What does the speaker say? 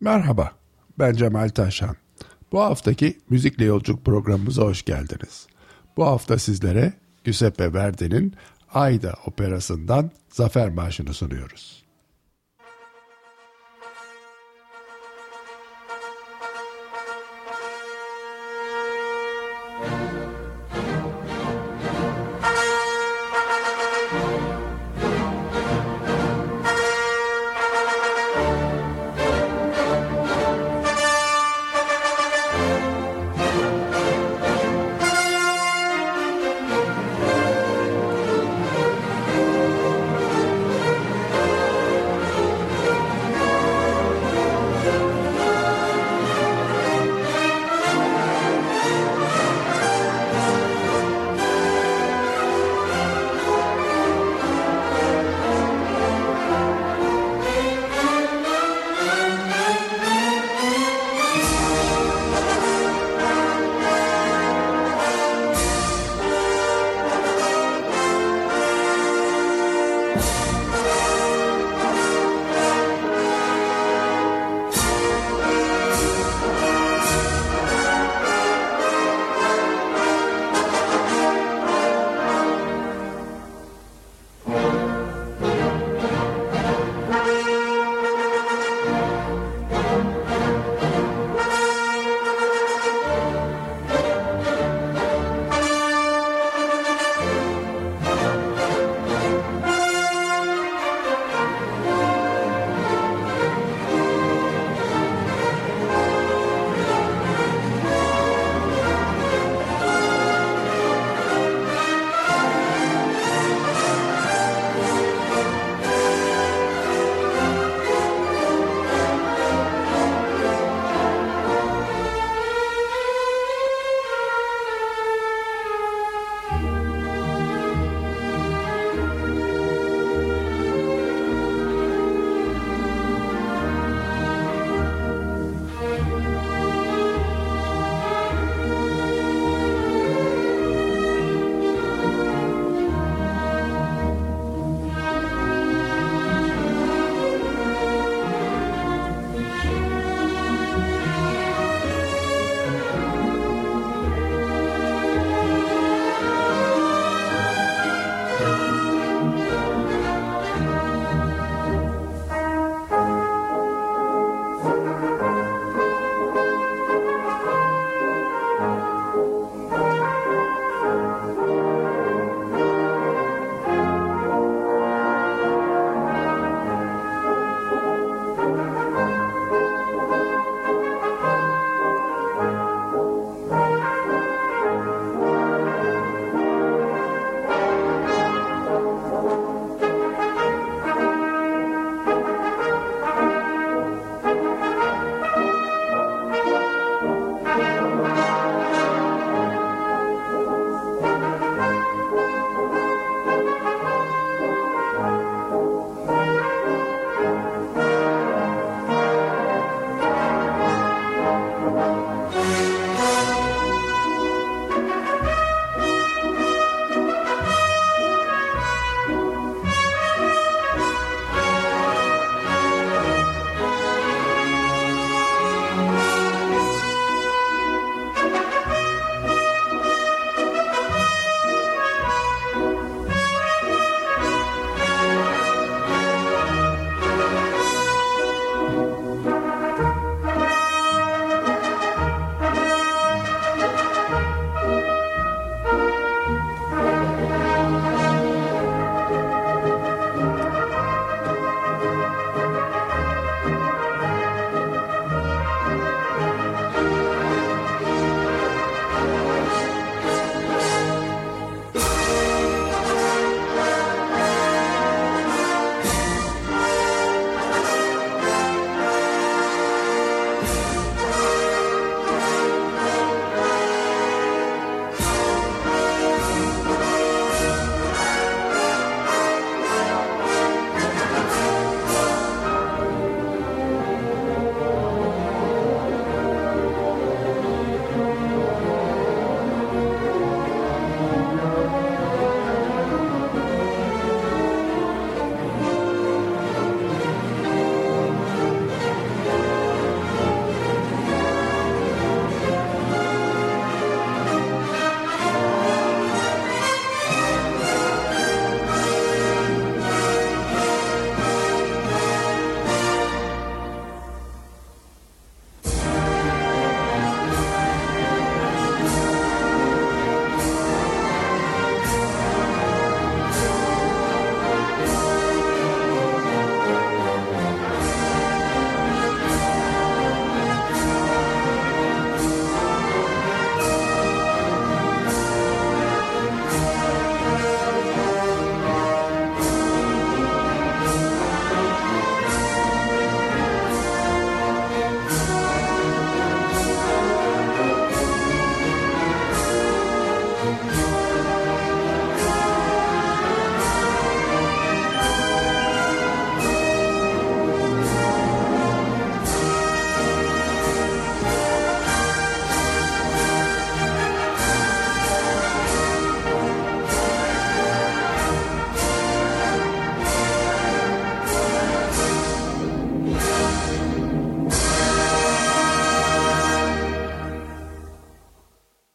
Merhaba, ben Cemal Taşan. Bu haftaki Müzikle Yolculuk programımıza hoş geldiniz. Bu hafta sizlere Giuseppe Verdi'nin Ayda operasından Zafer Marşı'nı sunuyoruz.